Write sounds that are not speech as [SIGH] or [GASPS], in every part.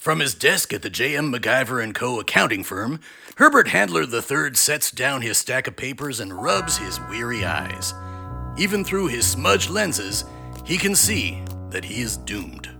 From his desk at the J.M. MacGyver Co. accounting firm, Herbert Handler III sets down his stack of papers and rubs his weary eyes. Even through his smudged lenses, he can see that he is doomed.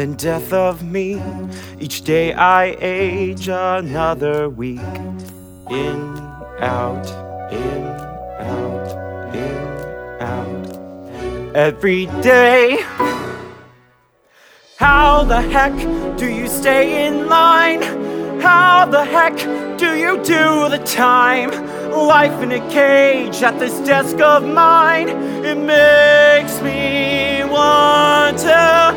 The death of me. Each day I age another week. In, out, in, out, in, out. Every day. How the heck do you stay in line? How the heck do you do the time? Life in a cage at this desk of mine. It makes me want to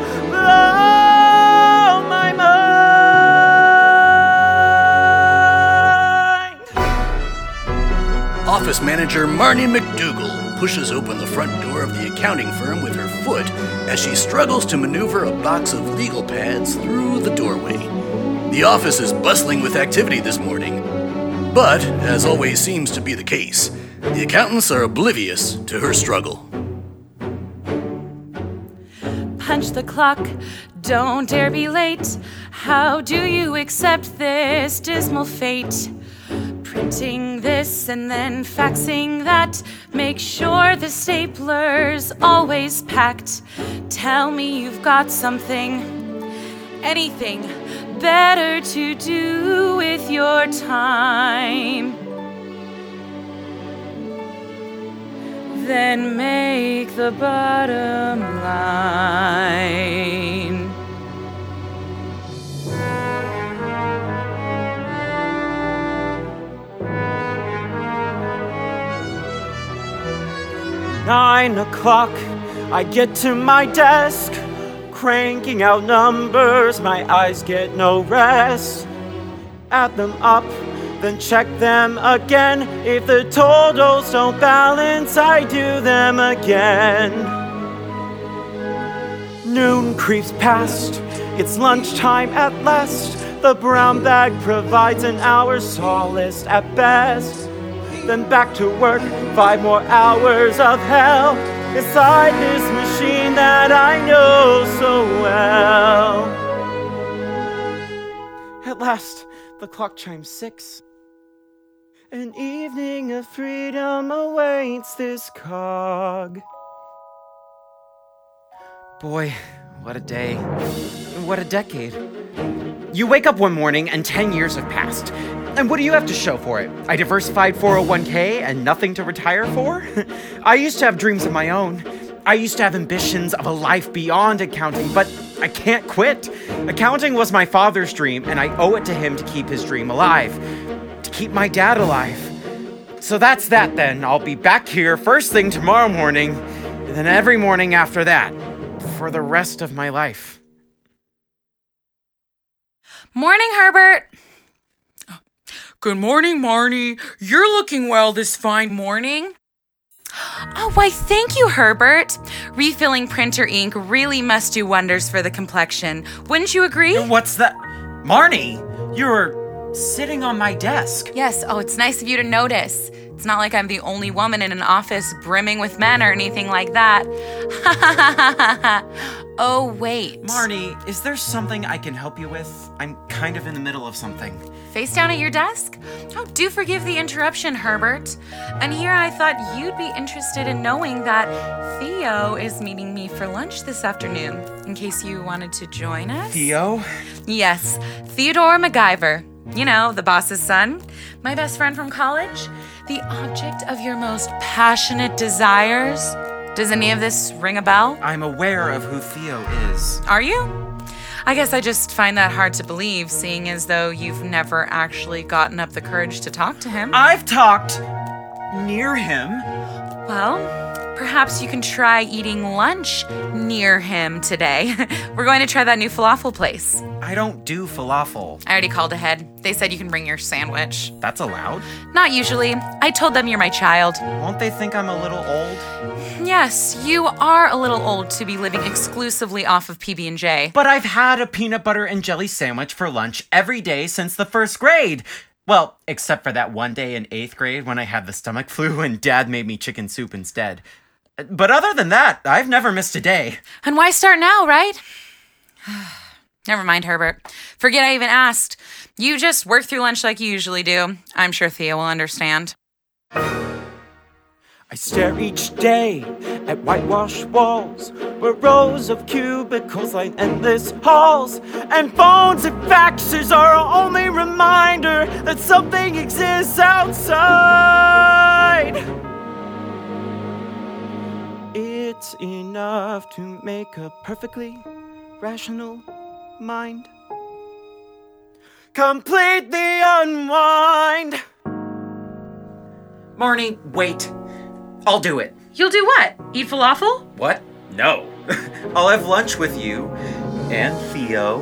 Office manager Marnie McDougal pushes open the front door of the accounting firm with her foot as she struggles to maneuver a box of legal pads through the doorway. The office is bustling with activity this morning, but, as always seems to be the case, the accountants are oblivious to her struggle. Punch the clock, don't dare be late. How do you accept this dismal fate? Printing this and then faxing that. Make sure the stapler's always packed. Tell me you've got something, anything better to do with your time. Then make the bottom line. Nine o'clock, I get to my desk, cranking out numbers, my eyes get no rest. Add them up, then check them again. If the totals don't balance, I do them again. Noon creeps past, it's lunchtime at last. The brown bag provides an hour's solace at best. Then back to work, five more hours of hell inside this machine that I know so well. At last, the clock chimes six. An evening of freedom awaits this cog. Boy, what a day. What a decade. You wake up one morning and 10 years have passed. And what do you have to show for it? I diversified 401k and nothing to retire for? [LAUGHS] I used to have dreams of my own. I used to have ambitions of a life beyond accounting, but I can't quit. Accounting was my father's dream, and I owe it to him to keep his dream alive, keep my dad alive. So that's that then. I'll be back here first thing tomorrow morning, and then every morning after that, for the rest of my life. Morning, Herbert. Good morning, Marnie. You're looking well this fine morning. Oh, why, thank you, Herbert. Refilling printer ink really must do wonders for the complexion. Wouldn't you agree? What's that? Marnie, you're sitting on my desk. Yes, oh, it's nice of you to notice. It's not like I'm the only woman in an office brimming with men or anything like that. [LAUGHS] oh, wait. Marnie, is there something I can help you with? I'm kind of in the middle of something. Face down at your desk? Oh, do forgive the interruption, Herbert. And here I thought you'd be interested in knowing that Theo is meeting me for lunch this afternoon, in case you wanted to join us. Theo? Yes, Theodore MacGyver. You know, the boss's son. My best friend from college. The object of your most passionate desires. Does any of this ring a bell? I'm aware of who Theo is. Are you? I guess I just find that hard to believe, seeing as though you've never actually gotten up the courage to talk to him. I've talked near him. Well, perhaps you can try eating lunch near him today. [LAUGHS] We're going to try that new falafel place. I don't do falafel. I already called ahead. They said you can bring your sandwich. That's allowed? Not usually. I told them you're my child. Won't they think I'm a little old? Yes, you are a little old to be living exclusively off of PB&J. But I've had a peanut butter and jelly sandwich for lunch every day since the first grade. Well, except for that one day in eighth grade when I had the stomach flu and dad made me chicken soup instead. But other than that, I've never missed a day. And why start now, right? [SIGHS] Never mind, Herbert. Forget I even asked. You just work through lunch like you usually do. I'm sure Theo will understand. I stare each day at whitewashed walls where rows of cubicles line endless halls, and phones and faxes are our only reminder that something exists outside. It's enough to make a perfectly rational mind completely unwind. Marnie, wait. I'll do it. You'll do what? Eat falafel? What? No. [LAUGHS] I'll have lunch with you and Theo.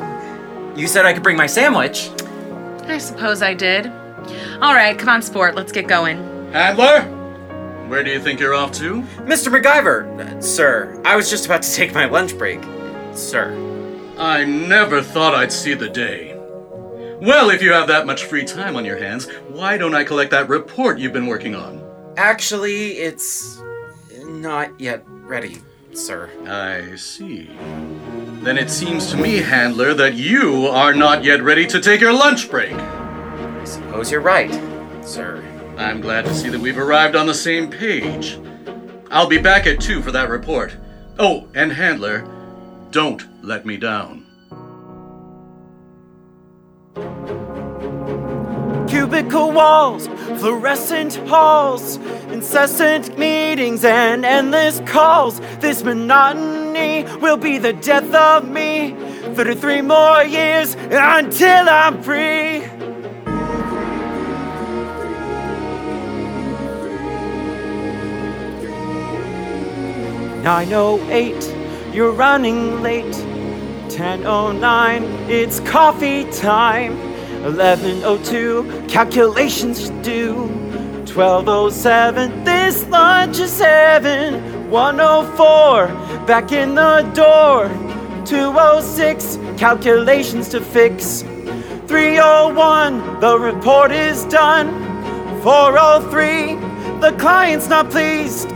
You said I could bring my sandwich. I suppose I did. All right, come on, sport. Let's get going. Handler? Where do you think you're off to? Mr. MacGyver, uh, sir, I was just about to [LAUGHS] take my lunch break. Sir. I never thought I'd see the day. Well, if you have that much free time on your hands, why don't I collect that report you've been working on? Actually, it's not yet ready, sir. I see. Then it seems to me, Handler, that you are not yet ready to take your lunch break. I suppose you're right, sir. I'm glad to see that we've arrived on the same page. I'll be back at 2 for that report. Oh, and Handler, don't let me down. Cubicle walls, fluorescent halls, incessant meetings and endless calls. This monotony will be the death of me. 33 more years until I'm free. Nine oh eight, you're running late. Ten oh nine, it's coffee time. 1102 calculations due. 1207 this lunch is heaven 104 back in the door. 206 calculations to fix. 301 the report is done. 403 the client's not pleased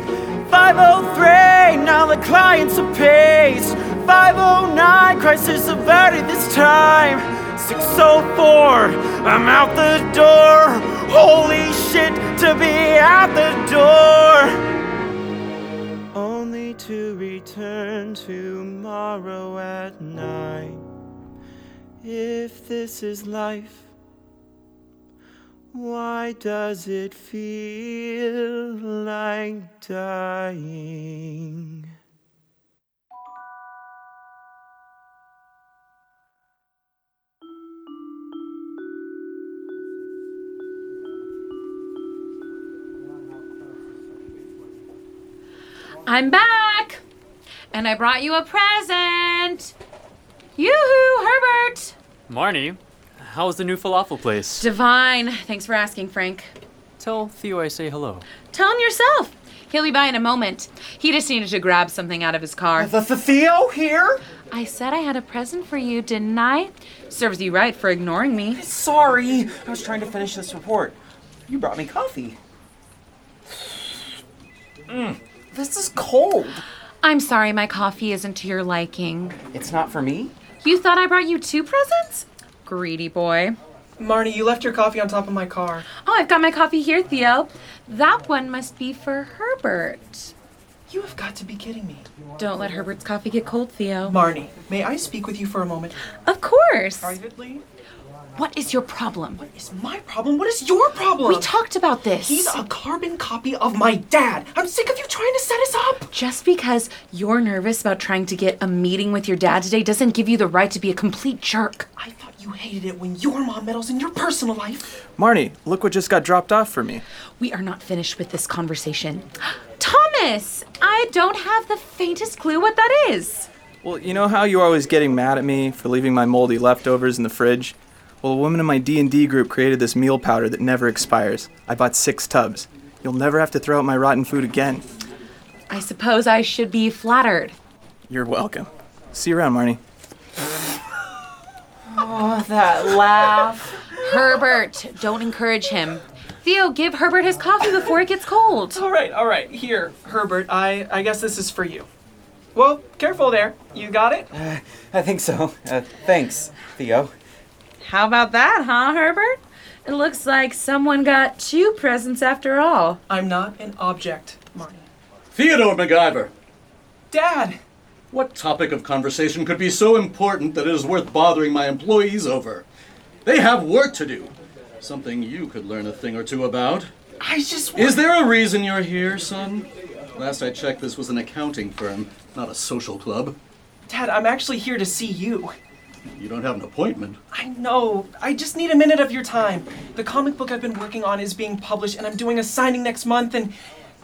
503 now the client's appeased 509 crisis averted this time 604, I'm out the door. Holy shit, to be out the door. Only to return tomorrow at night. If this is life, why does it feel like dying? I'm back! And I brought you a present! Yoo-hoo, Herbert! Marnie, how's the new falafel place? Divine. Thanks for asking, Frank. Tell Theo I say hello. Tell him yourself. He'll be by in a moment. He just needed to grab something out of his car. The, the Theo here? I said I had a present for you, didn't I? Serves you right for ignoring me. Sorry, I was trying to finish this report. You brought me coffee. Mm, this is cold. I'm sorry my coffee isn't to your liking. It's not for me? You thought I brought you two presents? Greedy boy. Marnie, you left your coffee on top of my car. Oh, I've got my coffee here, Theo. That one must be for Herbert. You have got to be kidding me. Don't let Herbert's coffee get cold, Theo. Marnie, may I speak with you for a moment? Of course. Privately? What is your problem? What is my problem? What is your problem? We talked about this. He's a carbon copy of my dad. I'm sick of you trying to set us up. Just because you're nervous about trying to get a meeting with your dad today doesn't give you the right to be a complete jerk. I thought you hated it when your mom meddles in your personal life. Marnie, look what just got dropped off for me. We are not finished with this conversation. [GASPS] Thomas, I don't have the faintest clue what that is. Well, you know how you're always getting mad at me for leaving my moldy leftovers in the fridge? Well, a woman in my D&D group created this meal powder that never expires. I bought 6 tubs. You'll never have to throw out my rotten food again. I suppose I should be flattered. You're welcome. See you around, Marnie. Oh, that laugh. Herbert, don't encourage him. Theo, give Herbert his coffee before it gets cold. All right, all right. Here, Herbert. I I guess this is for you. Well, careful there. You got it? I think so. Uh, thanks, Theo. How about that, huh, Herbert? It looks like someone got two presents after all. I'm not an object, Marnie. Theodore MacGyver, Dad! what topic of conversation could be so important that it is worth bothering my employees over? They have work to do. Something you could learn a thing or two about. I just Is there a reason you're here, son? Last I checked, this was an accounting firm, not a social club. Dad, I'm actually here to see you. You don't have an appointment. I know. I just need a minute of your time. The comic book I've been working on is being published, and I'm doing a signing next month, and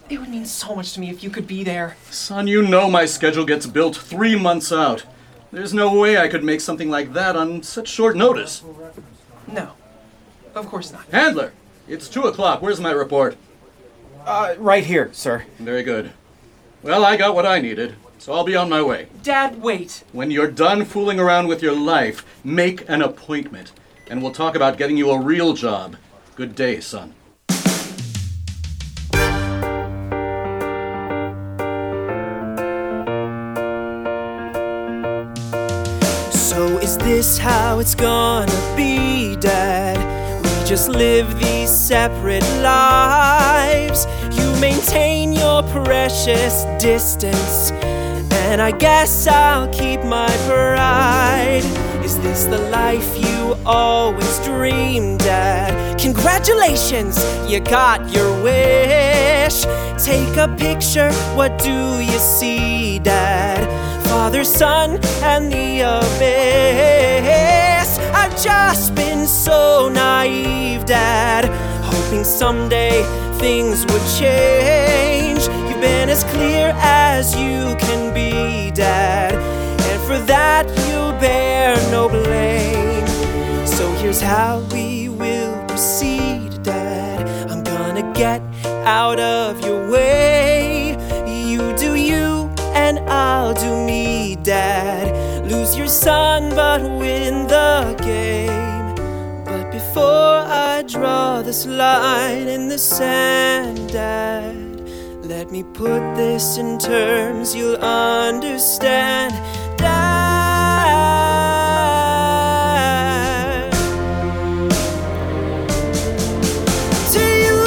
it would mean so much to me if you could be there. Son, you know my schedule gets built three months out. There's no way I could make something like that on such short notice. No. Of course not. Handler, it's two o'clock. Where's my report? Uh, right here, sir. Very good. Well, I got what I needed, so I'll be on my way. Dad, wait. When you're done fooling around with your life, make an appointment, and we'll talk about getting you a real job. Good day, son. So is this how it's gonna be, Dad? We just live these separate lives. You maintain your precious distance, and I guess I'll keep my pride. Is this the life you always dreamed, Dad? Congratulations, you got your wish. Take a picture, what do you see, Dad? Father, Son, and the abyss. I've just been so naive, Dad, hoping someday things would change. You've been as clear as you can be, Dad, and for that you'll bear no blame. So here's how we will proceed, Dad. I'm gonna get out of your way. You do you, and I'll do me, Dad. Lose your son, but win the game. But before I draw this line in the sand, Dad, let me put this in terms you'll understand. To you,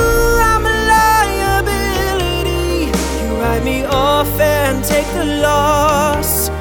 I'm a liability. You write me off and take the loss.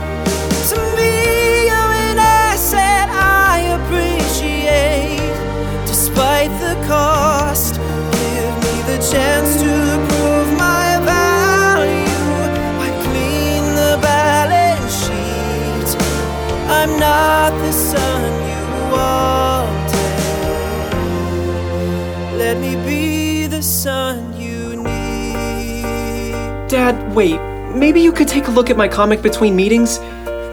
Dad, wait. Maybe you could take a look at my comic between meetings?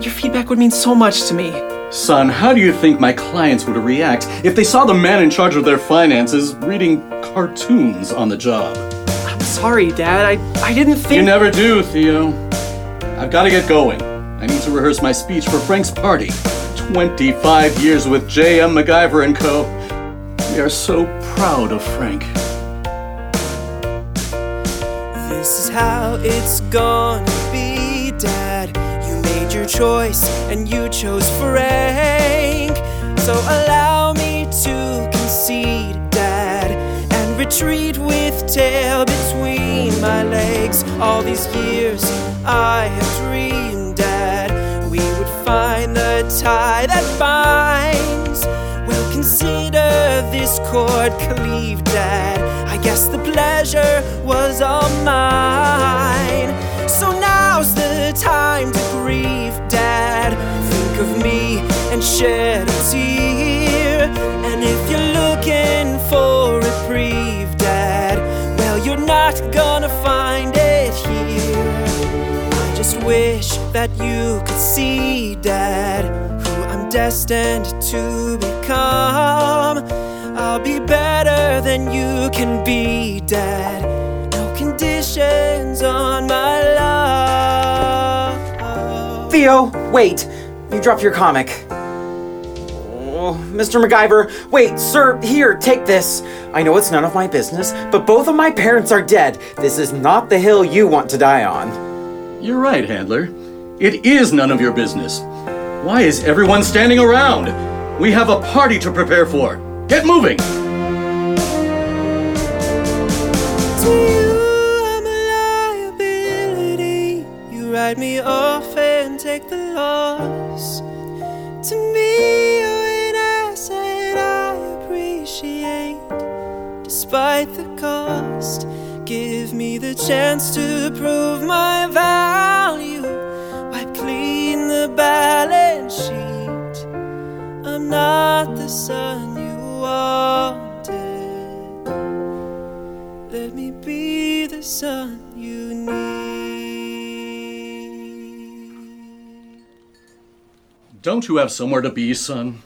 Your feedback would mean so much to me. Son, how do you think my clients would react if they saw the man in charge of their finances reading cartoons on the job? I'm sorry, Dad. I, I didn't think. You never do, Theo. I've got to get going. I need to rehearse my speech for Frank's party. 25 years with J.M. MacGyver and Co. We are so proud of Frank. This is how it's gonna be, Dad. You made your choice and you chose Frank. So allow me to concede, Dad, and retreat with tail between my legs. All these years I have dreamed, Dad, we would find the tie that binds. We'll consider cord cleaved, Dad. I guess the pleasure was all mine. So now's the time to grieve, Dad. Think of me and shed a tear. And if you're looking for reprieve, Dad, well, you're not gonna find it here. I just wish that you could see, Dad, who I'm destined to become. I'll be better than you can be, Dad. No conditions on my love. Theo, wait! You dropped your comic. Oh, Mr. MacGyver, wait, sir, here, take this. I know it's none of my business, but both of my parents are dead. This is not the hill you want to die on. You're right, Handler. It is none of your business. Why is everyone standing around? We have a party to prepare for. Get moving! Write me off and take the loss. To me, you're an asset I appreciate, despite the cost. Give me the chance to prove my Don't you have somewhere to be, son?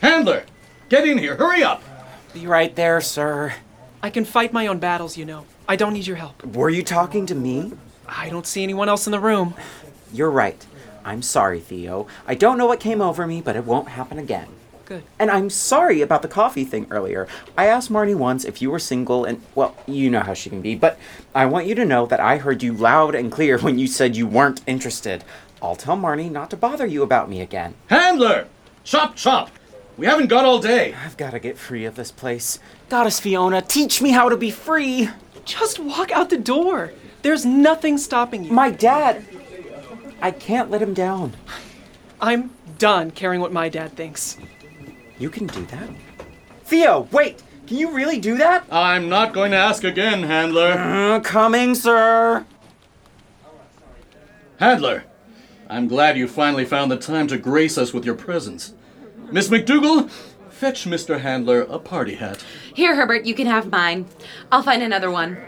Handler! Get in here, hurry up! Be right there, sir. I can fight my own battles, you know. I don't need your help. Were you talking to me? I don't see anyone else in the room. You're right. I'm sorry, Theo. I don't know what came over me, but it won't happen again. Good. And I'm sorry about the coffee thing earlier. I asked Marnie once if you were single, and, well, you know how she can be, but I want you to know that I heard you loud and clear when you said you weren't interested. I'll tell Marnie not to bother you about me again. Handler! Chop, chop! We haven't got all day. I've got to get free of this place. Goddess Fiona, teach me how to be free! Just walk out the door. There's nothing stopping you. My dad! I can't let him down. I'm done caring what my dad thinks. You can do that? Theo, wait! Can you really do that? I'm not going to ask again, Handler. Uh, coming, sir. Handler, I'm glad you finally found the time to grace us with your presence. Miss McDougal, fetch Mr. Handler a party hat. Here, Herbert, you can have mine. I'll find another one.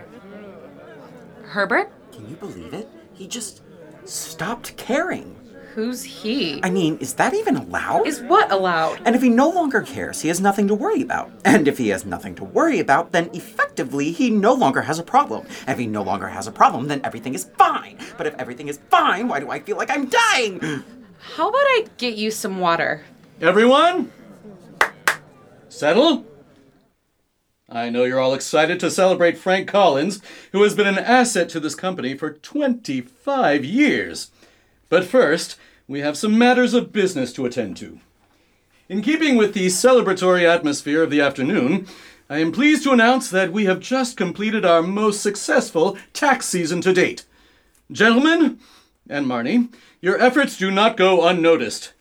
Herbert? Can you believe it? He just stopped caring. Who's he? I mean, is that even allowed? Is what allowed? And if he no longer cares, he has nothing to worry about. And if he has nothing to worry about, then effectively he no longer has a problem. And if he no longer has a problem, then everything is fine. But if everything is fine, why do I feel like I'm dying? How about I get you some water? Everyone? Settle? I know you're all excited to celebrate Frank Collins, who has been an asset to this company for 25 years. But first, we have some matters of business to attend to. In keeping with the celebratory atmosphere of the afternoon, I am pleased to announce that we have just completed our most successful tax season to date. Gentlemen, and Marnie, your efforts do not go unnoticed.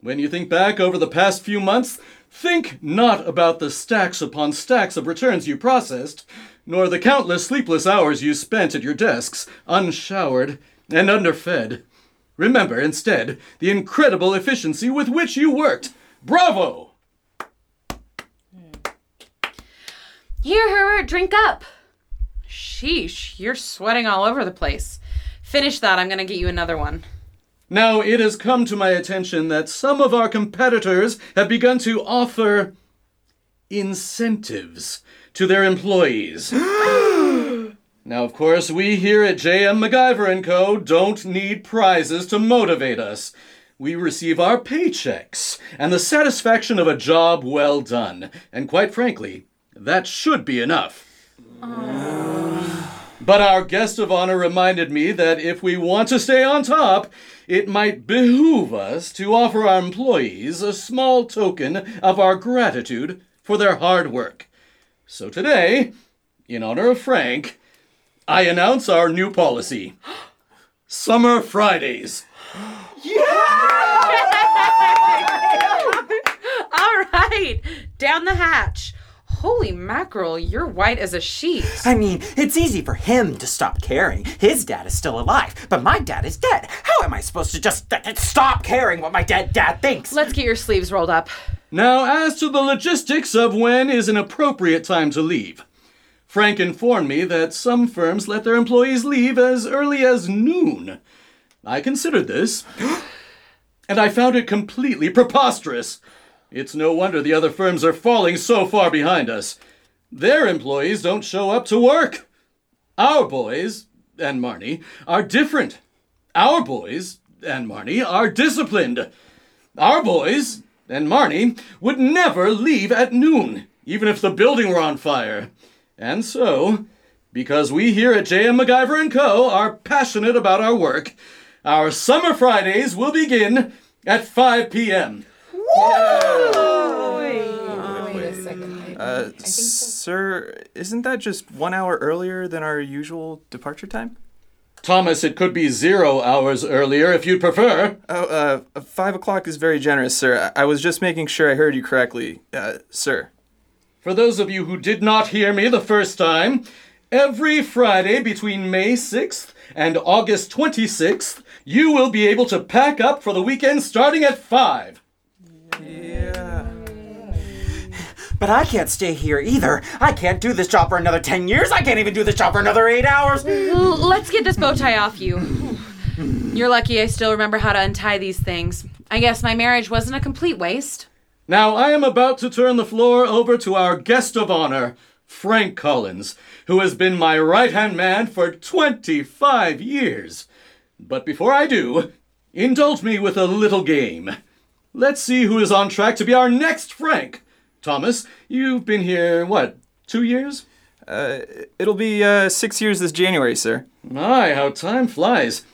When you think back over the past few months, think not about the stacks upon stacks of returns you processed, nor the countless sleepless hours you spent at your desks, unshowered and underfed. Remember, instead, the incredible efficiency with which you worked. Bravo! Here, Herbert, drink up. Sheesh, you're sweating all over the place. Finish that, I'm gonna get you another one. Now, it has come to my attention that some of our competitors have begun to offer incentives to their employees. [GASPS] [GASPS] [GASPS] now, of course, we here at JM MacGyver Co. don't need prizes to motivate us. We receive our paychecks and the satisfaction of a job well done. And quite frankly, that should be enough. But our guest of honor reminded me that if we want to stay on top, it might behoove us to offer our employees a small token of our gratitude for their hard work. So today, in honor of Frank, I announce our new policy [GASPS] Summer Fridays. [LAUGHS] All right, down the hatch. Holy mackerel, you're white as a sheet. I mean, it's easy for him to stop caring. His dad is still alive, but my dad is dead. How am I supposed to just uh, stop caring what my dead dad thinks? Let's get your sleeves rolled up. Now, as to the logistics of when is an appropriate time to leave. Frank informed me that some firms let their employees leave as early as noon. I considered this, [GASPS] and I found it completely preposterous. It's no wonder the other firms are falling so far behind us. Their employees don't show up to work. Our boys, and Marnie, are different. Our boys, and Marnie, are disciplined. Our boys, and Marnie, would never leave at noon, even if the building were on fire. And so, because we here at J.M. MacGyver and Co. are passionate about our work, our summer Fridays will begin at 5 p.m. Uh, sir, isn't that just one hour earlier than our usual departure time? Thomas, it could be zero hours earlier if you'd prefer. Oh, uh, five o'clock is very generous, sir. I I was just making sure I heard you correctly, uh, sir. For those of you who did not hear me the first time, every Friday between May 6th and August 26th, you will be able to pack up for the weekend starting at 5. Yeah. But I can't stay here either. I can't do this job for another 10 years. I can't even do this job for another 8 hours. Let's get this bow tie off you. You're lucky I still remember how to untie these things. I guess my marriage wasn't a complete waste. Now, I am about to turn the floor over to our guest of honor, Frank Collins, who has been my right hand man for 25 years. But before I do, indulge me with a little game. Let's see who is on track to be our next Frank. Thomas, you've been here, what, two years? Uh, it'll be uh, six years this January, sir. My, how time flies.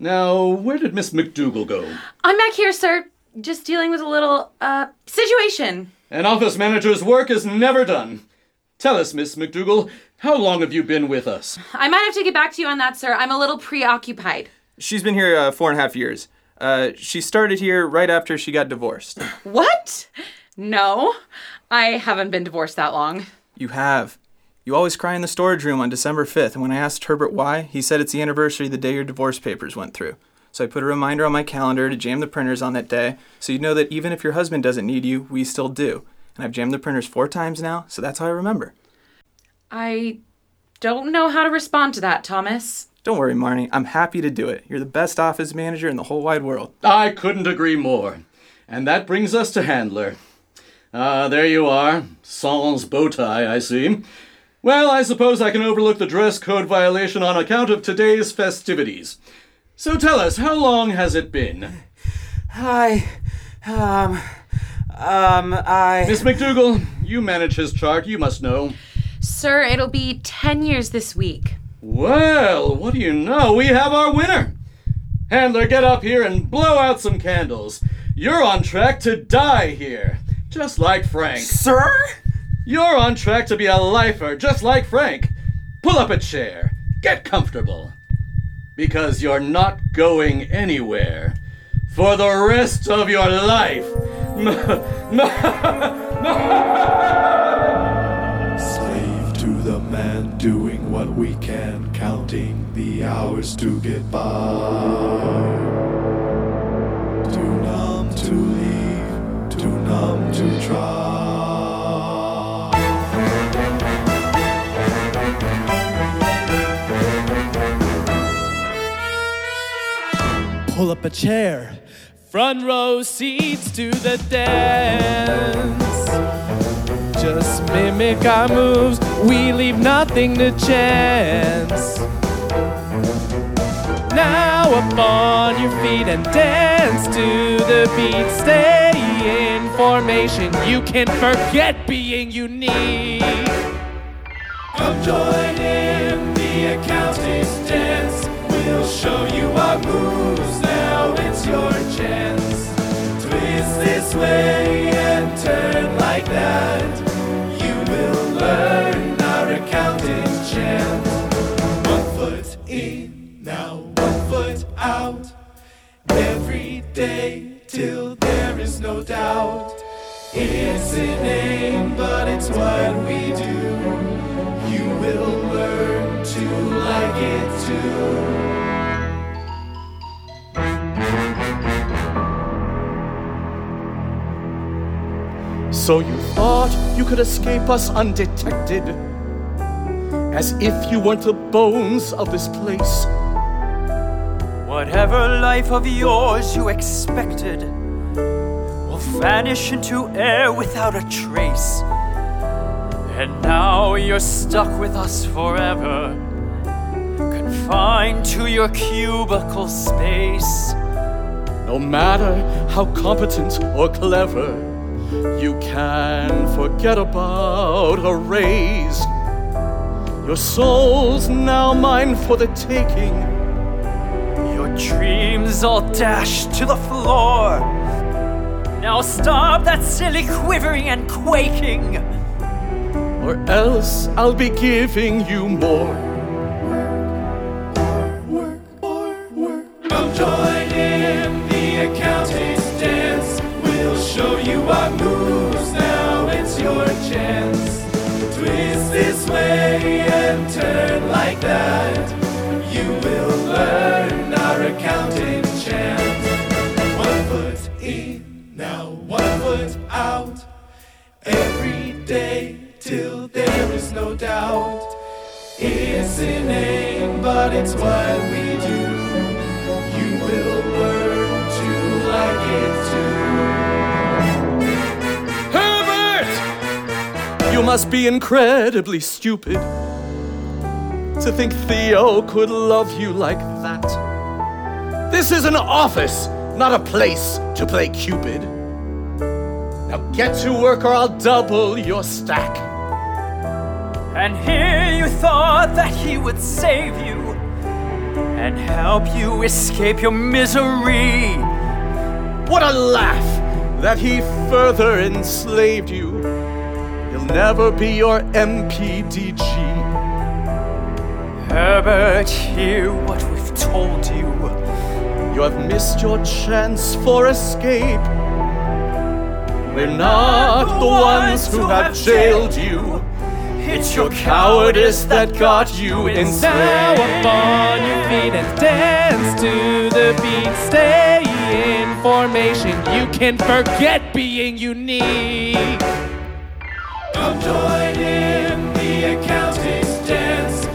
Now, where did Miss McDougal go? I'm back here, sir, just dealing with a little, uh, situation. An office manager's work is never done. Tell us, Miss McDougal, how long have you been with us? I might have to get back to you on that, sir. I'm a little preoccupied. She's been here uh, four and a half years. Uh, she started here right after she got divorced. [LAUGHS] What? No, I haven't been divorced that long. You have. You always cry in the storage room on December 5th, and when I asked Herbert why, he said it's the anniversary the day your divorce papers went through. So I put a reminder on my calendar to jam the printers on that day, so you know that even if your husband doesn't need you, we still do. And I've jammed the printers four times now, so that's how I remember. I don't know how to respond to that, Thomas. Don't worry, Marnie, I'm happy to do it. You're the best office manager in the whole wide world. I couldn't agree more. And that brings us to Handler. Ah, there you are. Sans bow tie, I see. Well, I suppose I can overlook the dress code violation on account of today's festivities. So tell us, how long has it been? I. Um. Um, I. Miss McDougal, you manage his chart, you must know. Sir, it'll be 10 years this week. Well, what do you know? We have our winner. Handler, get up here and blow out some candles. You're on track to die here, just like Frank. Sir? You're on track to be a lifer, just like Frank. Pull up a chair. Get comfortable. Because you're not going anywhere. For the rest of your life. Slave to the man, doing what we can, counting the hours to get by. Too numb to leave, too numb to try. Pull up a chair, front row seats to the dance. Just mimic our moves, we leave nothing to chance. Now up on your feet and dance to the beat. Stay in formation, you can forget being unique. Come join in the accountant's dance. We'll show you our moves. Now it's your chance. Twist this way and turn like that. You will learn our accountant chant. One foot in, now one foot out. Every day till there is no doubt. It's inane, but it's what we do. You will learn to like it too. So you thought you could escape us undetected? As if you weren't the bones of this place. Whatever life of yours you expected will vanish into air without a trace. And now you're stuck with us forever, confined to your cubicle space. No matter how competent or clever, you can forget about a raise. Your soul's now mine for the taking. Your dreams all dashed to the floor. Now stop that silly quivering and quaking. Or else I'll be giving you more. That. You will learn our accounting chant. One foot in, now one foot out. Every day till there is no doubt. It's inane, but it's what we do. You will learn to like it too. Herbert! You must be incredibly stupid to think Theo could love you like that. This is an office, not a place to play Cupid. Now get to work or I'll double your stack. And here you thought that he would save you and help you escape your misery. What a laugh that he further enslaved you. He'll never be your MPDG. Herbert, hear what we've told you. You have missed your chance for escape. We're not the ones who have jailed you. It's your cowardice that got you Now enslaved. up on your feet and dance to the beat. Stay in formation. You can forget being unique. Come join in the accountant's dance.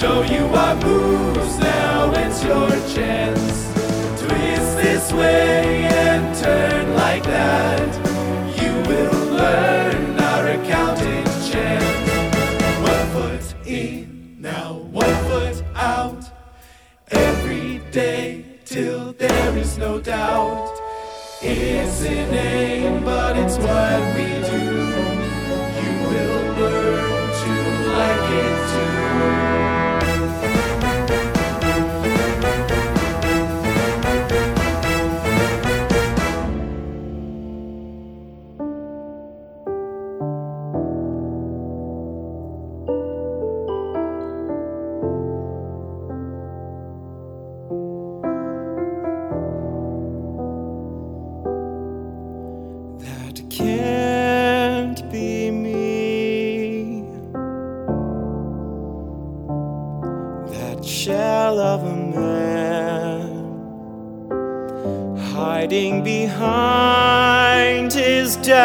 Show you our moves. Now it's your chance. Twist this way and turn like that. You will learn our accounting chant. One foot in, now one foot out. Every day till there is no doubt. It's inane, but it's what we do. You will learn to like it too.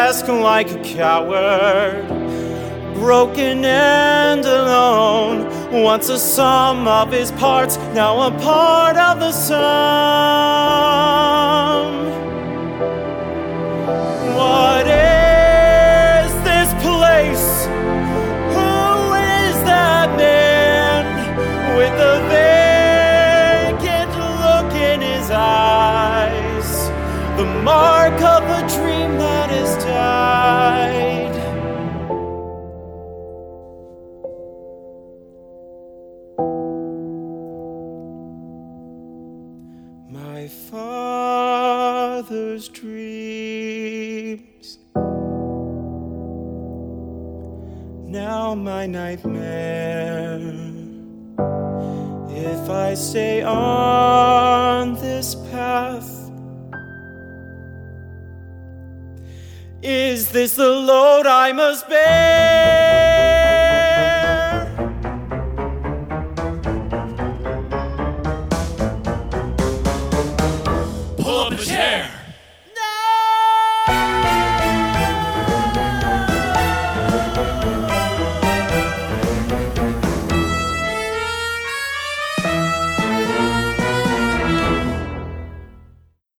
Desk like a coward. Broken and alone, once a sum of his parts, now a part of the sum. Nightmare. If I stay on this path, Is this the load I must bear?